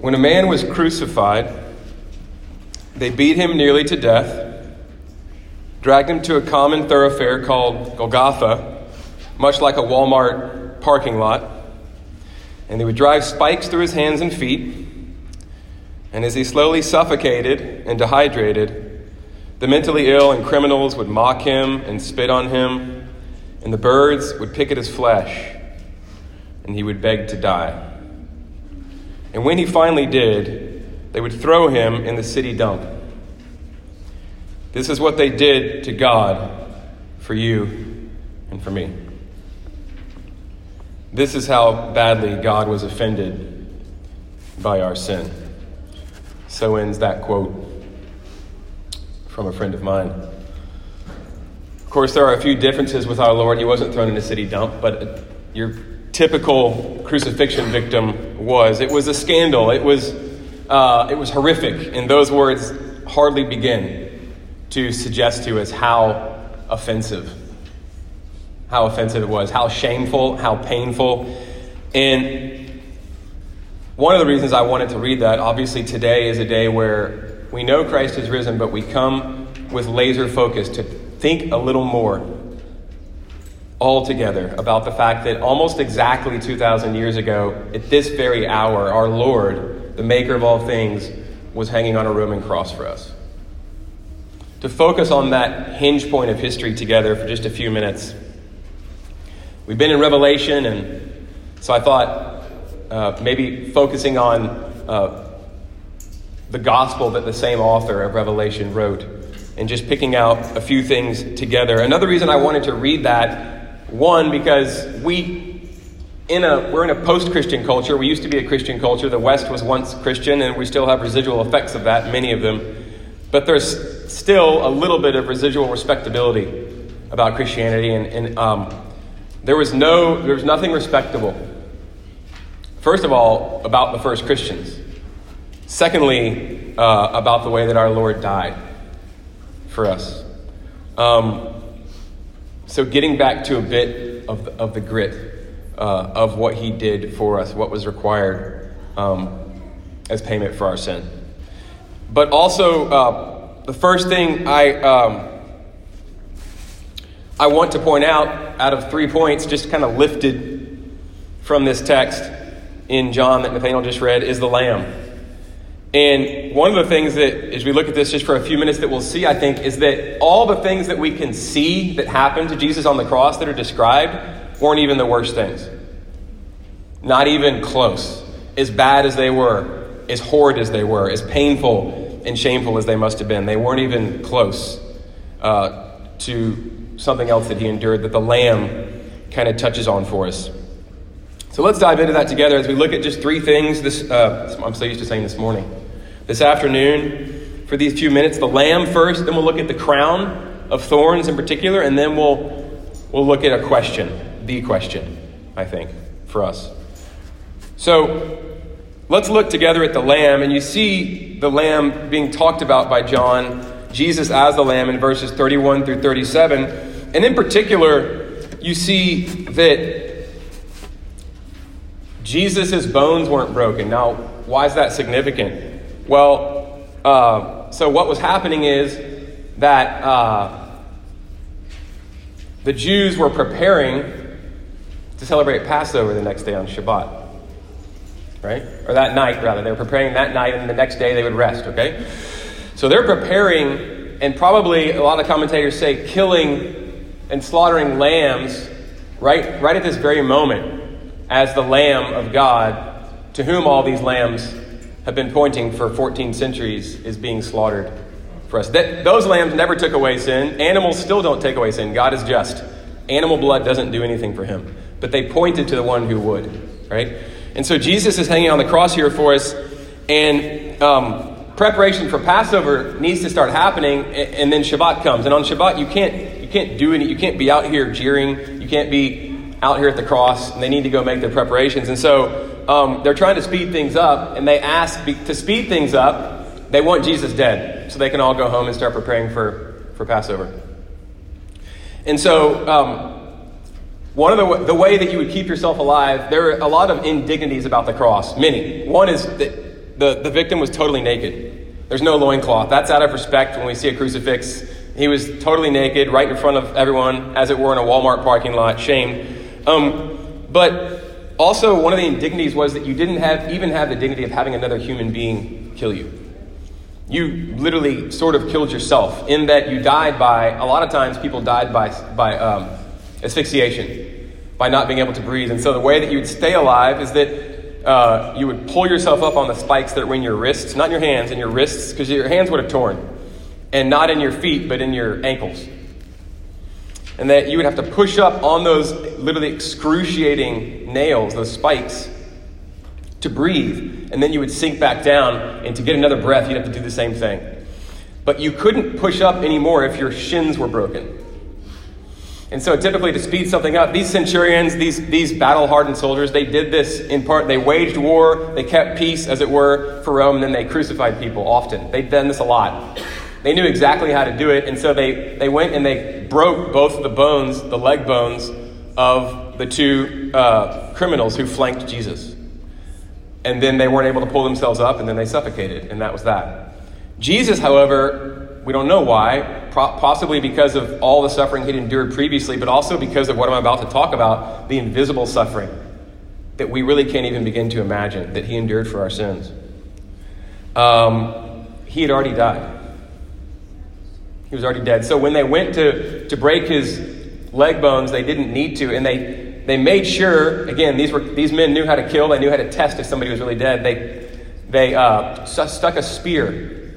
When a man was crucified, they beat him nearly to death, dragged him to a common thoroughfare called Golgotha, much like a Walmart parking lot, and they would drive spikes through his hands and feet. And as he slowly suffocated and dehydrated, the mentally ill and criminals would mock him and spit on him, and the birds would pick at his flesh, and he would beg to die. And when he finally did, they would throw him in the city dump. This is what they did to God for you and for me. This is how badly God was offended by our sin. So ends that quote from a friend of mine. Of course, there are a few differences with our Lord. He wasn't thrown in a city dump, but your typical crucifixion victim was. It was a scandal. It was, uh, it was horrific. And those words hardly begin to suggest to us how offensive, how offensive it was, how shameful, how painful. And one of the reasons I wanted to read that, obviously, today is a day where we know Christ has risen, but we come with laser focus to think a little more all together about the fact that almost exactly 2,000 years ago, at this very hour, our Lord, the maker of all things, was hanging on a Roman cross for us. To focus on that hinge point of history together for just a few minutes. We've been in Revelation, and so I thought uh, maybe focusing on uh, the gospel that the same author of Revelation wrote and just picking out a few things together. Another reason I wanted to read that one, because we in a we're in a post-Christian culture. We used to be a Christian culture. The West was once Christian, and we still have residual effects of that, many of them. But there's still a little bit of residual respectability about Christianity, and, and um, there was no there was nothing respectable. First of all, about the first Christians. Secondly, uh, about the way that our Lord died for us. Um, so, getting back to a bit of the, of the grit uh, of what he did for us, what was required um, as payment for our sin. But also, uh, the first thing I, um, I want to point out, out of three points, just kind of lifted from this text in John that Nathaniel just read, is the Lamb. And one of the things that, as we look at this just for a few minutes, that we'll see, I think, is that all the things that we can see that happened to Jesus on the cross that are described weren't even the worst things. Not even close. As bad as they were, as horrid as they were, as painful and shameful as they must have been, they weren't even close uh, to something else that he endured that the Lamb kind of touches on for us. So let's dive into that together as we look at just three things. This uh, I'm so used to saying this morning, this afternoon, for these few minutes. The lamb first, then we'll look at the crown of thorns in particular, and then we'll we'll look at a question, the question, I think, for us. So let's look together at the lamb, and you see the lamb being talked about by John, Jesus as the lamb in verses 31 through 37, and in particular, you see that Jesus' bones weren't broken. Now, why is that significant? Well, uh, so what was happening is that uh, the Jews were preparing to celebrate Passover the next day on Shabbat. Right? Or that night, rather. They were preparing that night, and the next day they would rest, okay? So they're preparing, and probably a lot of commentators say killing and slaughtering lambs right, right at this very moment as the Lamb of God, to whom all these lambs have been pointing for 14 centuries, is being slaughtered for us. That, those lambs never took away sin. Animals still don't take away sin. God is just. Animal blood doesn't do anything for him. But they pointed to the one who would, right? And so Jesus is hanging on the cross here for us, and um, preparation for Passover needs to start happening, and then Shabbat comes. And on Shabbat, you can't you can't do any. You can't be out here jeering. You can't be out here at the cross and they need to go make their preparations. And so um, they're trying to speed things up and they ask to speed things up, they want Jesus dead so they can all go home and start preparing for, for Passover. And so, um, one of the, the way that you would keep yourself alive, there are a lot of indignities about the cross, many. One is that the, the victim was totally naked. There's no loincloth. That's out of respect when we see a crucifix. He was totally naked, right in front of everyone, as it were in a Walmart parking lot, shamed. Um, but also, one of the indignities was that you didn't have, even have the dignity of having another human being kill you. You literally sort of killed yourself in that you died by, a lot of times people died by, by um, asphyxiation, by not being able to breathe. And so the way that you would stay alive is that uh, you would pull yourself up on the spikes that were in your wrists, not in your hands, in your wrists, because your hands would have torn. And not in your feet, but in your ankles and that you would have to push up on those literally excruciating nails, those spikes, to breathe, and then you would sink back down, and to get another breath, you'd have to do the same thing. But you couldn't push up anymore if your shins were broken. And so, typically, to speed something up, these centurions, these, these battle hardened soldiers, they did this in part. They waged war, they kept peace, as it were, for Rome, and then they crucified people often. They'd done this a lot. They knew exactly how to do it, and so they, they went and they broke both the bones, the leg bones, of the two uh, criminals who flanked Jesus. And then they weren't able to pull themselves up, and then they suffocated, and that was that. Jesus, however, we don't know why, possibly because of all the suffering he'd endured previously, but also because of what I'm about to talk about the invisible suffering that we really can't even begin to imagine that he endured for our sins. Um, he had already died. He was already dead. So when they went to, to break his leg bones, they didn't need to. And they, they made sure, again, these, were, these men knew how to kill, they knew how to test if somebody was really dead. They, they uh, stuck a spear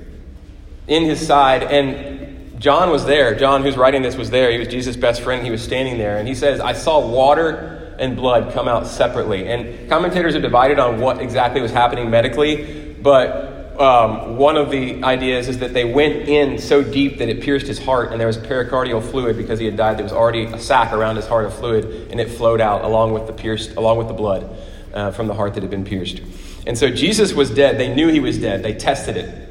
in his side. And John was there. John, who's writing this, was there. He was Jesus' best friend. He was standing there. And he says, I saw water and blood come out separately. And commentators are divided on what exactly was happening medically, but um, one of the ideas is that they went in so deep that it pierced his heart, and there was pericardial fluid because he had died. There was already a sac around his heart of fluid, and it flowed out along with the pierced, along with the blood uh, from the heart that had been pierced. And so Jesus was dead. They knew he was dead. They tested it.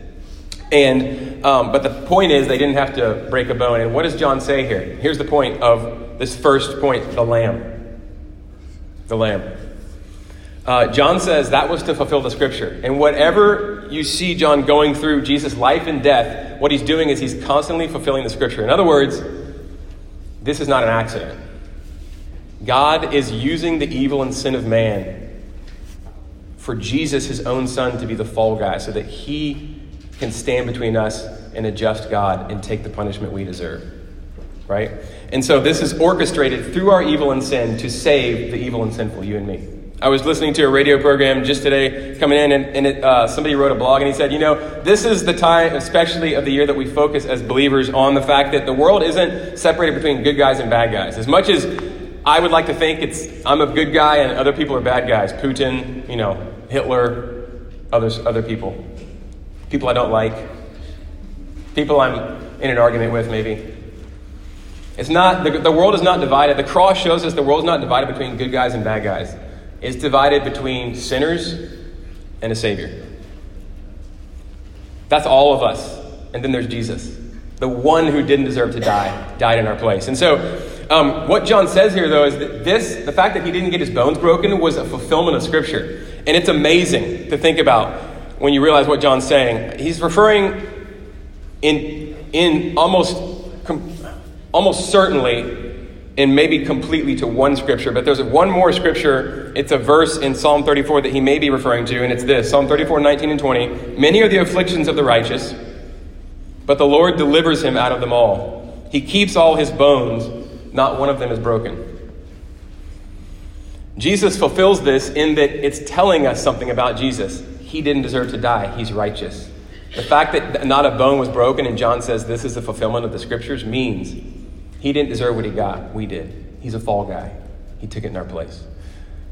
And um, but the point is, they didn't have to break a bone. And what does John say here? Here's the point of this first point: the lamb. The lamb. Uh, John says that was to fulfill the scripture. And whatever you see John going through Jesus' life and death, what he's doing is he's constantly fulfilling the scripture. In other words, this is not an accident. God is using the evil and sin of man for Jesus, his own son, to be the fall guy so that he can stand between us and a just God and take the punishment we deserve. Right? And so this is orchestrated through our evil and sin to save the evil and sinful, you and me. I was listening to a radio program just today coming in, and, and it, uh, somebody wrote a blog, and he said, You know, this is the time, especially of the year, that we focus as believers on the fact that the world isn't separated between good guys and bad guys. As much as I would like to think it's I'm a good guy and other people are bad guys, Putin, you know, Hitler, others, other people, people I don't like, people I'm in an argument with, maybe. It's not, the, the world is not divided. The cross shows us the world is not divided between good guys and bad guys is divided between sinners and a Savior. That's all of us. And then there's Jesus, the one who didn't deserve to die, died in our place. And so, um, what John says here, though, is that this, the fact that he didn't get his bones broken, was a fulfillment of Scripture. And it's amazing to think about when you realize what John's saying. He's referring in, in almost, almost certainly and maybe completely to one scripture, but there's one more scripture. It's a verse in Psalm 34 that he may be referring to, and it's this Psalm 34, 19 and 20. Many are the afflictions of the righteous, but the Lord delivers him out of them all. He keeps all his bones, not one of them is broken. Jesus fulfills this in that it's telling us something about Jesus. He didn't deserve to die, he's righteous. The fact that not a bone was broken, and John says this is the fulfillment of the scriptures, means he didn't deserve what he got. We did. He's a fall guy. He took it in our place.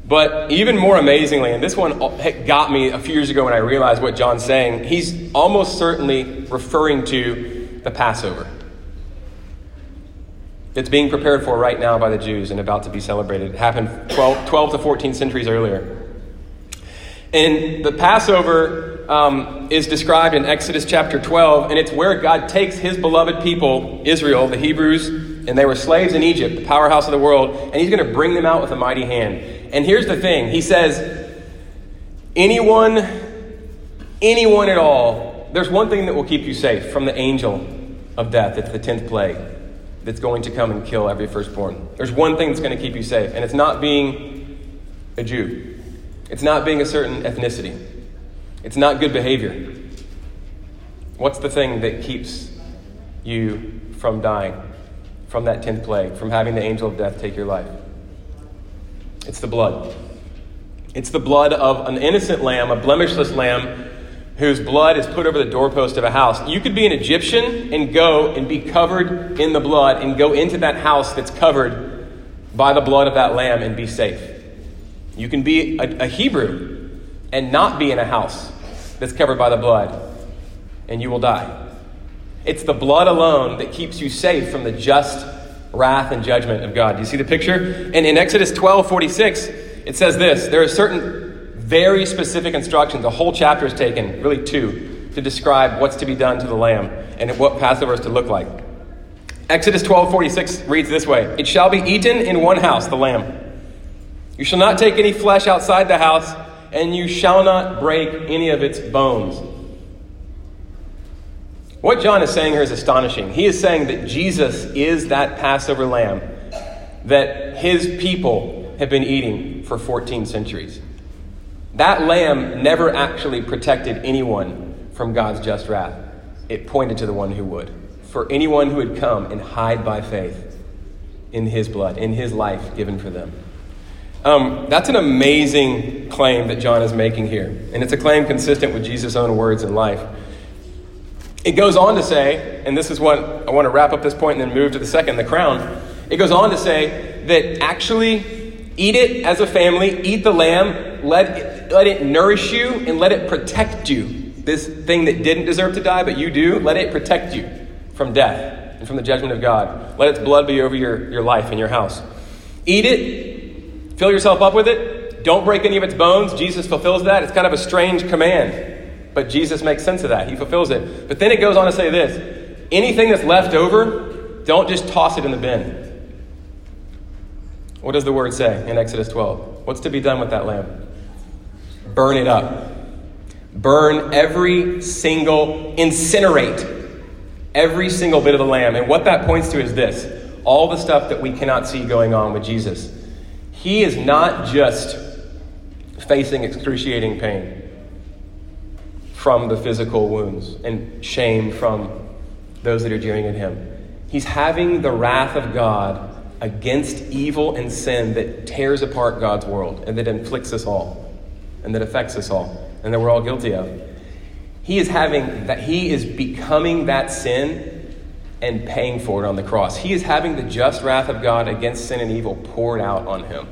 But even more amazingly, and this one got me a few years ago when I realized what John's saying, he's almost certainly referring to the Passover. It's being prepared for right now by the Jews and about to be celebrated. It happened 12, 12 to 14 centuries earlier. And the Passover um, is described in Exodus chapter 12, and it's where God takes his beloved people, Israel, the Hebrews, and they were slaves in Egypt, the powerhouse of the world, and he's going to bring them out with a mighty hand. And here's the thing He says, anyone anyone at all, there's one thing that will keep you safe from the angel of death. It's the 10th plague that's going to come and kill every firstborn. There's one thing that's going to keep you safe, and it's not being a Jew, it's not being a certain ethnicity, it's not good behavior. What's the thing that keeps you from dying, from that 10th plague, from having the angel of death take your life? It's the blood. It's the blood of an innocent lamb, a blemishless lamb, whose blood is put over the doorpost of a house. You could be an Egyptian and go and be covered in the blood and go into that house that's covered by the blood of that lamb and be safe. You can be a, a Hebrew and not be in a house that's covered by the blood, and you will die. It's the blood alone that keeps you safe from the just wrath and judgment of God. Do you see the picture? And in Exodus 12 46, it says this there are certain very specific instructions. A whole chapter is taken, really two, to describe what's to be done to the lamb and what Passover is to look like. Exodus 12 46 reads this way It shall be eaten in one house, the lamb. You shall not take any flesh outside the house, and you shall not break any of its bones. What John is saying here is astonishing. He is saying that Jesus is that Passover lamb that his people have been eating for 14 centuries. That lamb never actually protected anyone from God's just wrath. It pointed to the one who would. For anyone who would come and hide by faith in his blood, in his life given for them. Um, that's an amazing claim that John is making here. And it's a claim consistent with Jesus' own words and life. It goes on to say, and this is what I want to wrap up this point and then move to the second, the crown. It goes on to say that actually eat it as a family, eat the lamb, let it, let it nourish you, and let it protect you. This thing that didn't deserve to die, but you do, let it protect you from death and from the judgment of God. Let its blood be over your, your life and your house. Eat it, fill yourself up with it, don't break any of its bones. Jesus fulfills that. It's kind of a strange command. But Jesus makes sense of that. He fulfills it. But then it goes on to say this anything that's left over, don't just toss it in the bin. What does the word say in Exodus 12? What's to be done with that lamb? Burn it up. Burn every single, incinerate every single bit of the lamb. And what that points to is this all the stuff that we cannot see going on with Jesus. He is not just facing excruciating pain from the physical wounds and shame from those that are jeering at him. He's having the wrath of God against evil and sin that tears apart God's world and that inflicts us all and that affects us all and that we're all guilty of. He is having that, he is becoming that sin and paying for it on the cross. He is having the just wrath of God against sin and evil poured out on him,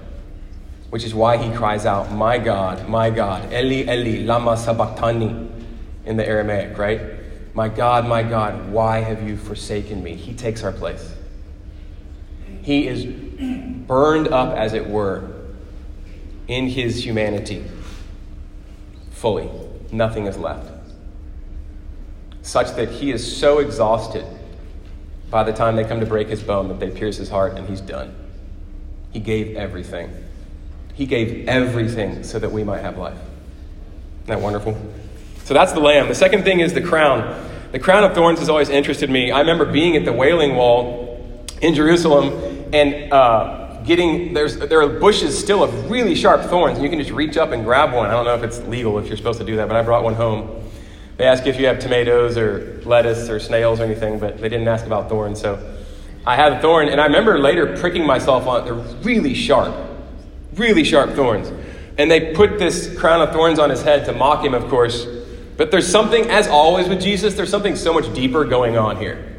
which is why he cries out, My God, my God, Eli, Eli, Lama Sabachthani in the Aramaic, right? My God, my God, why have you forsaken me? He takes our place. He is burned up, as it were, in his humanity fully. Nothing is left. Such that he is so exhausted by the time they come to break his bone that they pierce his heart and he's done. He gave everything. He gave everything so that we might have life. Isn't that wonderful? So that's the lamb. The second thing is the crown. The crown of thorns has always interested me. I remember being at the Wailing Wall in Jerusalem and uh, getting there's there are bushes still of really sharp thorns, and you can just reach up and grab one. I don't know if it's legal if you're supposed to do that, but I brought one home. They ask if you have tomatoes or lettuce or snails or anything, but they didn't ask about thorns. So I had a thorn, and I remember later pricking myself on it. They're really sharp, really sharp thorns. And they put this crown of thorns on his head to mock him, of course. But there's something, as always with Jesus, there's something so much deeper going on here.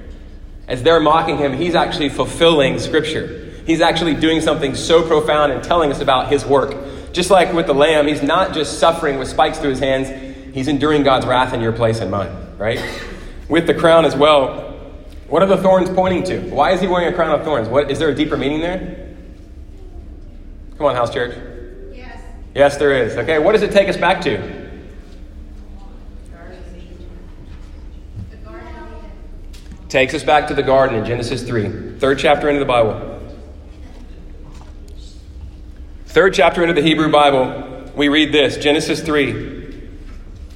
As they're mocking him, he's actually fulfilling Scripture. He's actually doing something so profound and telling us about his work. Just like with the lamb, he's not just suffering with spikes through his hands, he's enduring God's wrath in your place and mine, right? With the crown as well, what are the thorns pointing to? Why is he wearing a crown of thorns? What, is there a deeper meaning there? Come on, house church. Yes. Yes, there is. Okay, what does it take us back to? Takes us back to the garden in Genesis 3, third chapter into the Bible. Third chapter into the Hebrew Bible, we read this Genesis 3.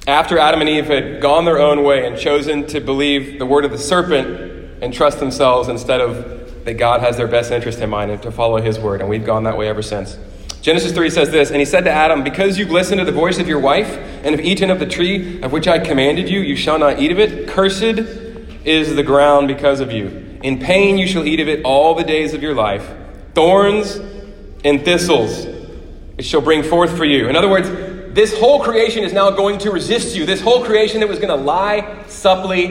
After Adam and Eve had gone their own way and chosen to believe the word of the serpent and trust themselves instead of that God has their best interest in mind and to follow his word, and we've gone that way ever since. Genesis 3 says this And he said to Adam, Because you've listened to the voice of your wife and have eaten of the tree of which I commanded you, you shall not eat of it. Cursed is the ground because of you. In pain you shall eat of it all the days of your life. Thorns and thistles it shall bring forth for you. In other words, this whole creation is now going to resist you. This whole creation that was going to lie supply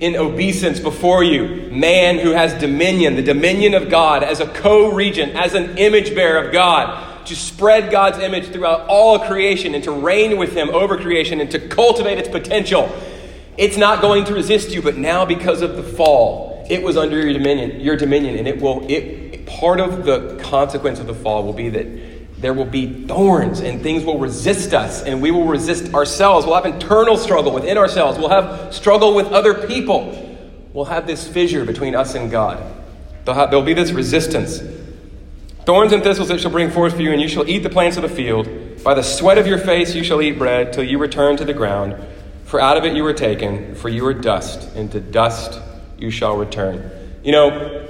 in obeisance before you. Man who has dominion, the dominion of God as a co regent, as an image bearer of God to spread God's image throughout all creation and to reign with Him over creation and to cultivate its potential. It's not going to resist you, but now because of the fall, it was under your dominion, your dominion, and it will. It part of the consequence of the fall will be that there will be thorns and things will resist us and we will resist ourselves. We'll have internal struggle within ourselves. We'll have struggle with other people. We'll have this fissure between us and God. There'll, be this resistance. Thorns and thistles it shall bring forth for you, and you shall eat the plants of the field. By the sweat of your face you shall eat bread till you return to the ground. For out of it you were taken, for you are dust, and to dust you shall return. You know,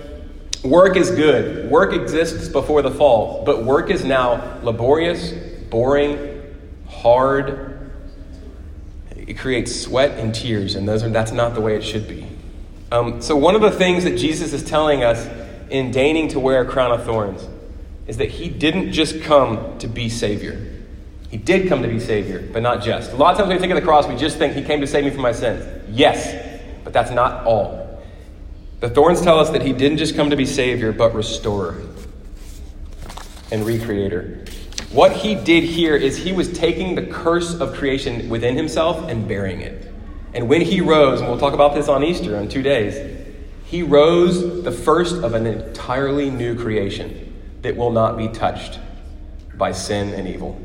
work is good. Work exists before the fall, but work is now laborious, boring, hard. It creates sweat and tears, and those are, that's not the way it should be. Um, so, one of the things that Jesus is telling us in deigning to wear a crown of thorns is that he didn't just come to be Savior. He did come to be Savior, but not just. A lot of times when we think of the cross, we just think he came to save me from my sins. Yes, but that's not all. The thorns tell us that he didn't just come to be Savior, but restorer and recreator. What he did here is he was taking the curse of creation within himself and bearing it. And when he rose, and we'll talk about this on Easter in two days, he rose the first of an entirely new creation that will not be touched by sin and evil.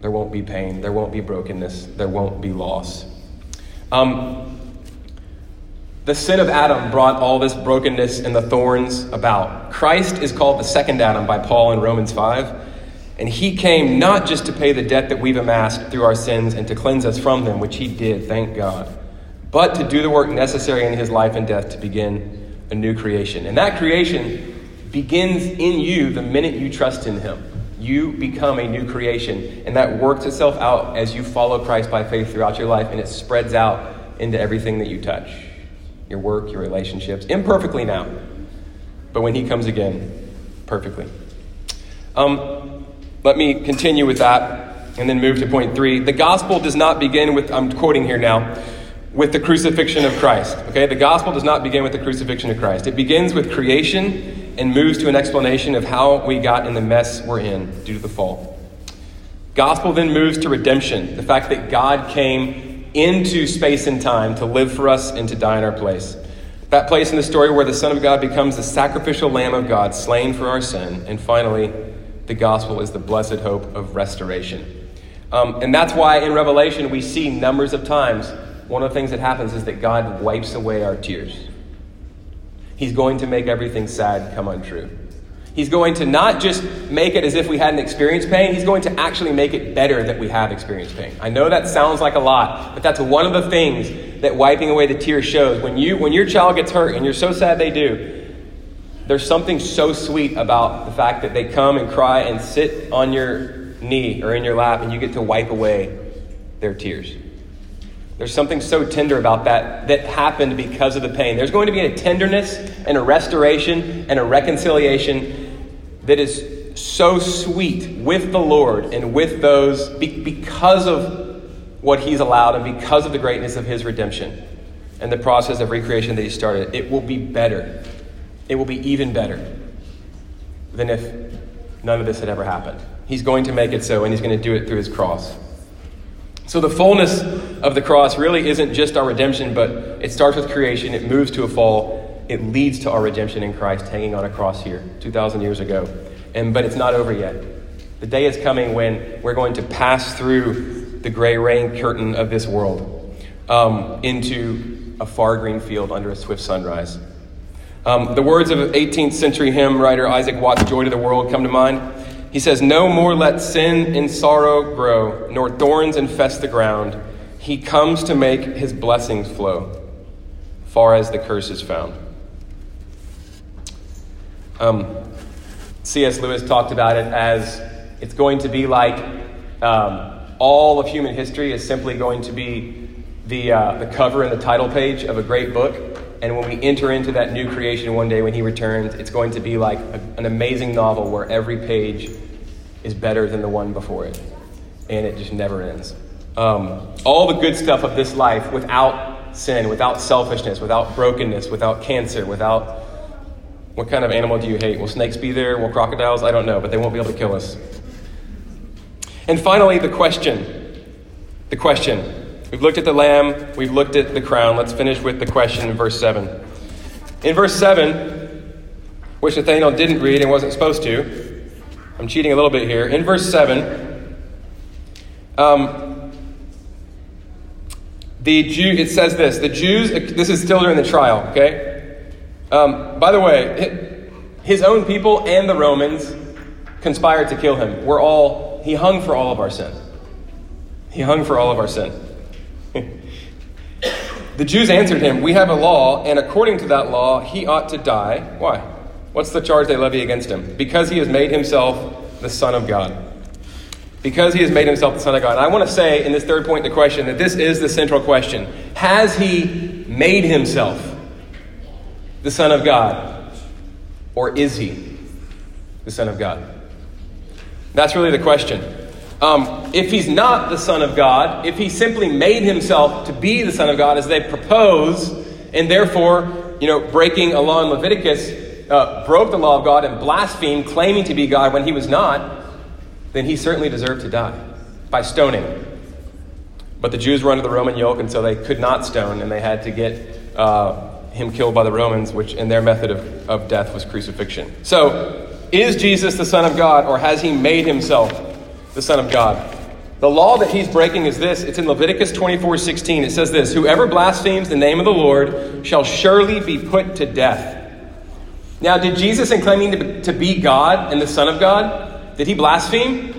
There won't be pain, there won't be brokenness, there won't be loss. Um, the sin of Adam brought all this brokenness and the thorns about. Christ is called the second Adam by Paul in Romans 5. And he came not just to pay the debt that we've amassed through our sins and to cleanse us from them, which he did, thank God, but to do the work necessary in his life and death to begin a new creation. And that creation begins in you the minute you trust in Him. You become a new creation, and that works itself out as you follow Christ by faith throughout your life, and it spreads out into everything that you touch your work, your relationships, imperfectly now, but when He comes again, perfectly. Um, let me continue with that and then move to point three. The gospel does not begin with, I'm quoting here now, with the crucifixion of Christ. Okay? The gospel does not begin with the crucifixion of Christ. It begins with creation and moves to an explanation of how we got in the mess we're in due to the fall. Gospel then moves to redemption, the fact that God came into space and time to live for us and to die in our place. That place in the story where the Son of God becomes the sacrificial Lamb of God, slain for our sin. And finally, the gospel is the blessed hope of restoration. Um, and that's why in Revelation we see numbers of times one of the things that happens is that God wipes away our tears. He's going to make everything sad come untrue. He's going to not just make it as if we hadn't experienced pain, he's going to actually make it better that we have experienced pain. I know that sounds like a lot, but that's one of the things that wiping away the tears shows. When you when your child gets hurt and you're so sad they do, there's something so sweet about the fact that they come and cry and sit on your knee or in your lap and you get to wipe away their tears. There's something so tender about that that happened because of the pain. There's going to be a tenderness and a restoration and a reconciliation that is so sweet with the Lord and with those because of what He's allowed and because of the greatness of His redemption and the process of recreation that He started. It will be better. It will be even better than if none of this had ever happened. He's going to make it so, and He's going to do it through His cross. So the fullness of the cross really isn't just our redemption, but it starts with creation, it moves to a fall, it leads to our redemption in Christ hanging on a cross here 2,000 years ago. And, but it's not over yet. The day is coming when we're going to pass through the gray rain curtain of this world um, into a far green field under a swift sunrise. Um, the words of 18th century hymn writer Isaac Watts' Joy to the World come to mind. He says, No more let sin in sorrow grow, nor thorns infest the ground. He comes to make his blessings flow, far as the curse is found. Um, C.S. Lewis talked about it as it's going to be like um, all of human history is simply going to be the, uh, the cover and the title page of a great book. And when we enter into that new creation one day when he returns, it's going to be like a, an amazing novel where every page is better than the one before it. And it just never ends. Um, all the good stuff of this life without sin, without selfishness, without brokenness, without cancer, without what kind of animal do you hate? Will snakes be there? Will crocodiles? I don't know, but they won't be able to kill us. And finally, the question. The question. We've looked at the lamb, we've looked at the crown. Let's finish with the question in verse 7. In verse 7, which Nathaniel didn't read and wasn't supposed to, I'm cheating a little bit here. In verse 7, um, the Jew, it says this the Jews, this is still during the trial, okay? Um, by the way, his own people and the Romans conspired to kill him. We're all, he hung for all of our sin. He hung for all of our sin. The Jews answered him, We have a law, and according to that law, he ought to die. Why? What's the charge they levy against him? Because he has made himself the Son of God. Because he has made himself the Son of God. And I want to say in this third point the question that this is the central question. Has he made himself? the Son of God? Or is he the Son of God? That's really the question. Um, if he's not the Son of God, if he simply made himself to be the Son of God as they propose, and therefore, you know, breaking a law in Leviticus, uh, broke the law of God and blasphemed, claiming to be God when he was not, then he certainly deserved to die by stoning. But the Jews were under the Roman yoke, and so they could not stone, and they had to get uh, him killed by the Romans, which in their method of, of death was crucifixion. So, is Jesus the Son of God, or has he made himself the Son of God? The law that he's breaking is this. It's in Leviticus 24 16. It says this Whoever blasphemes the name of the Lord shall surely be put to death. Now, did Jesus, in claiming to, be God and the Son of God, did he blaspheme?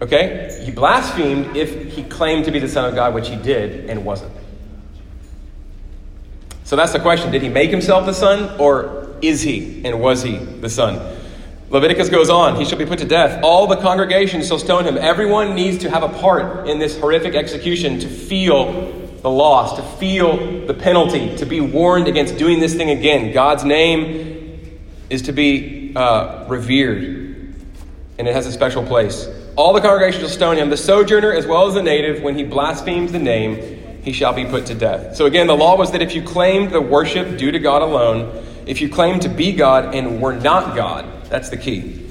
Okay? He blasphemed if he claimed to be the Son of God, which he did and wasn't. So that's the question. Did he make himself the Son, or is he and was he the Son? Leviticus goes on, he shall be put to death. All the congregation shall stone him. Everyone needs to have a part in this horrific execution to feel the loss, to feel the penalty, to be warned against doing this thing again. God's name is to be uh, revered, and it has a special place. All the congregation shall stone him, the sojourner as well as the native, when he blasphemes the name, he shall be put to death. So again, the law was that if you claimed the worship due to God alone, if you claimed to be God and were not God, that's the key,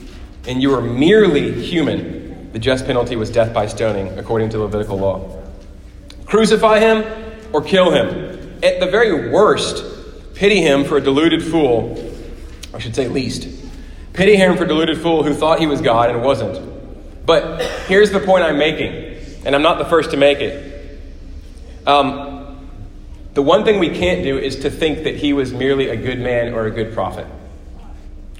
and you were merely human, the just penalty was death by stoning, according to Levitical law. Crucify him or kill him. At the very worst, pity him for a deluded fool, I should say least. Pity him for a deluded fool who thought he was God and wasn't. But here's the point I'm making, and I'm not the first to make it. Um, the one thing we can't do is to think that he was merely a good man or a good prophet.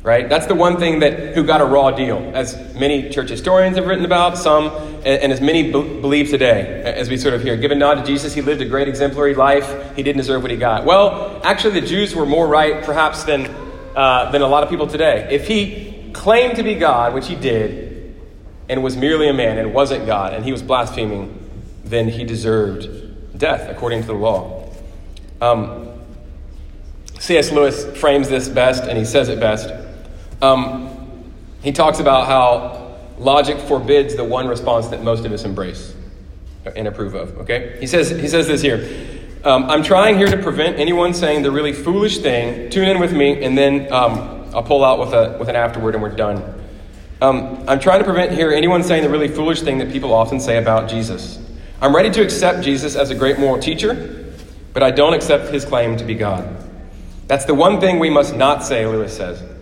Right? That's the one thing that who got a raw deal, as many church historians have written about, some, and, as many be- believe today, as we sort of hear. Given nod to Jesus, he lived a great exemplary life. He didn't deserve what he got. Well, actually, the Jews were more right, perhaps, than uh, than a lot of people today. If he claimed to be God, which he did, and was merely a man and wasn't God, and he was blaspheming, then he deserved death according to the law. Um, C.S. Lewis frames this best, and he says it best. Um, he talks about how logic forbids the one response that most of us embrace and approve of. Okay, he says he says this here. Um, I'm trying here to prevent anyone saying the really foolish thing. Tune in with me, and then um, I'll pull out with a with an afterword, and we're done. Um, I'm trying to prevent here anyone saying the really foolish thing that people often say about Jesus. I'm ready to accept Jesus as a great moral teacher, but I don't accept his claim to be God. That's the one thing we must not say, Lewis says.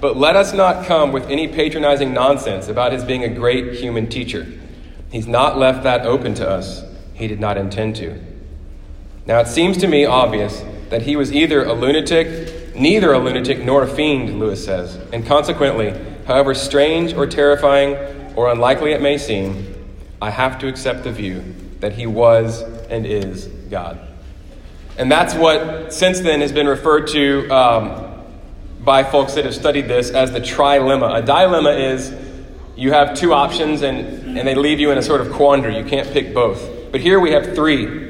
But let us not come with any patronizing nonsense about his being a great human teacher. He's not left that open to us. He did not intend to. Now, it seems to me obvious that he was either a lunatic, neither a lunatic nor a fiend, Lewis says, and consequently, however strange or terrifying or unlikely it may seem, I have to accept the view that he was and is God. And that's what, since then, has been referred to um, by folks that have studied this as the trilemma. A dilemma is you have two options and, and they leave you in a sort of quandary. You can't pick both. But here we have three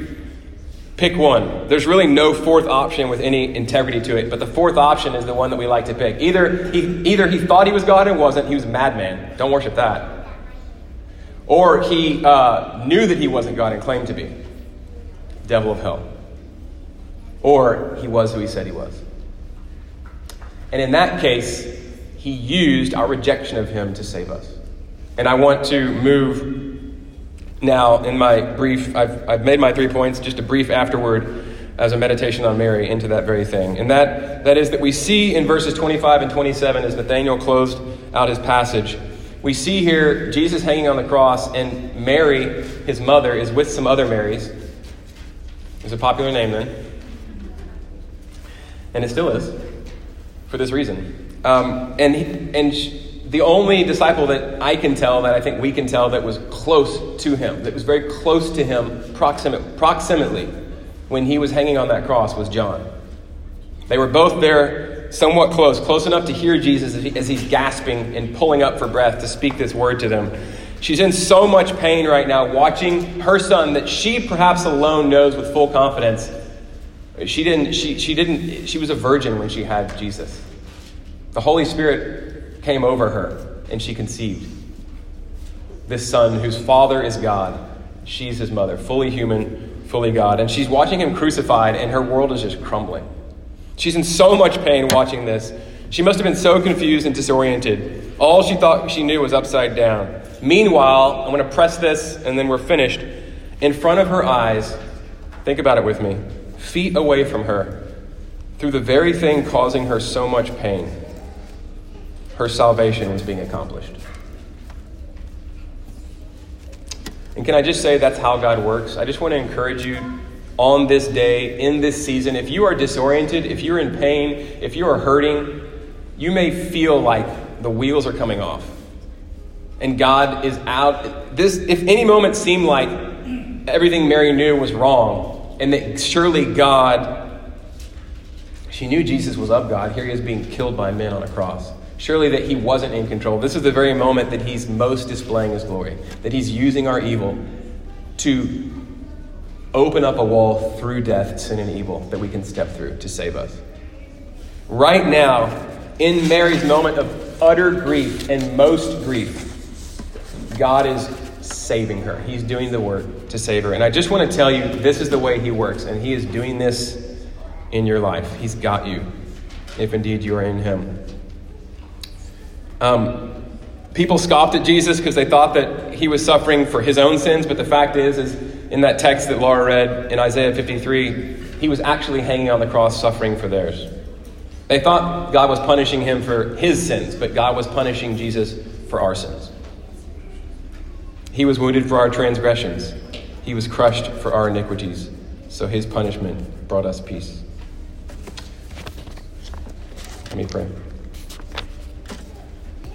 Pick one. There's really no fourth option with any integrity to it, but the fourth option is the one that we like to pick. Either he, either he thought he was God and wasn't, he was a madman. Don't worship that. Or he uh, knew that he wasn't God and claimed to be. Devil of hell. Or he was who he said he was. And in that case, he used our rejection of him to save us. And I want to move now, in my brief, I've, I've made my three points, just a brief afterword as a meditation on Mary into that very thing. And that, that is that we see in verses 25 and 27 as Nathaniel closed out his passage, we see here Jesus hanging on the cross, and Mary, his mother, is with some other Marys. It's a popular name then. And it still is, for this reason. Um, and and the only disciple that I can tell, that I think we can tell, that was close to him, that was very close to him proximate, proximately when he was hanging on that cross was John. They were both there somewhat close, close enough to hear Jesus as, he, as he's gasping and pulling up for breath to speak this word to them. She's in so much pain right now, watching her son that she perhaps alone knows with full confidence. She didn't, she, she didn't, she was a virgin when she had Jesus. The Holy Spirit came over her, and she conceived. This son, whose father is God, she's his mother, fully human, fully God. And she's watching him crucified, and her world is just crumbling. She's in so much pain watching this. She must have been so confused and disoriented. All she thought she knew was upside down. Meanwhile, I'm going to press this and then we're finished. In front of her eyes, think about it with me, feet away from her, through the very thing causing her so much pain, her salvation was being accomplished. And can I just say that's how God works? I just want to encourage you on this day, in this season, if you are disoriented, if you're in pain, if you are hurting, you may feel like the wheels are coming off. And God is out. This, if any moment seemed like everything Mary knew was wrong, and that surely God, she knew Jesus was of God. Here he is being killed by men on a cross. Surely that he wasn't in control. This is the very moment that he's most displaying his glory, that he's using our evil to open up a wall through death, sin, and evil that we can step through to save us. Right now, in Mary's moment of utter grief and most grief, God is saving her. He's doing the work to save her. And I just want to tell you this is the way He works, and He is doing this in your life. He's got you, if indeed you are in Him. Um, people scoffed at Jesus because they thought that he was suffering for his own sins, but the fact is, is in that text that Laura read in Isaiah 53, he was actually hanging on the cross suffering for theirs. They thought God was punishing him for his sins, but God was punishing Jesus for our sins. He was wounded for our transgressions, he was crushed for our iniquities, so his punishment brought us peace. Let me pray.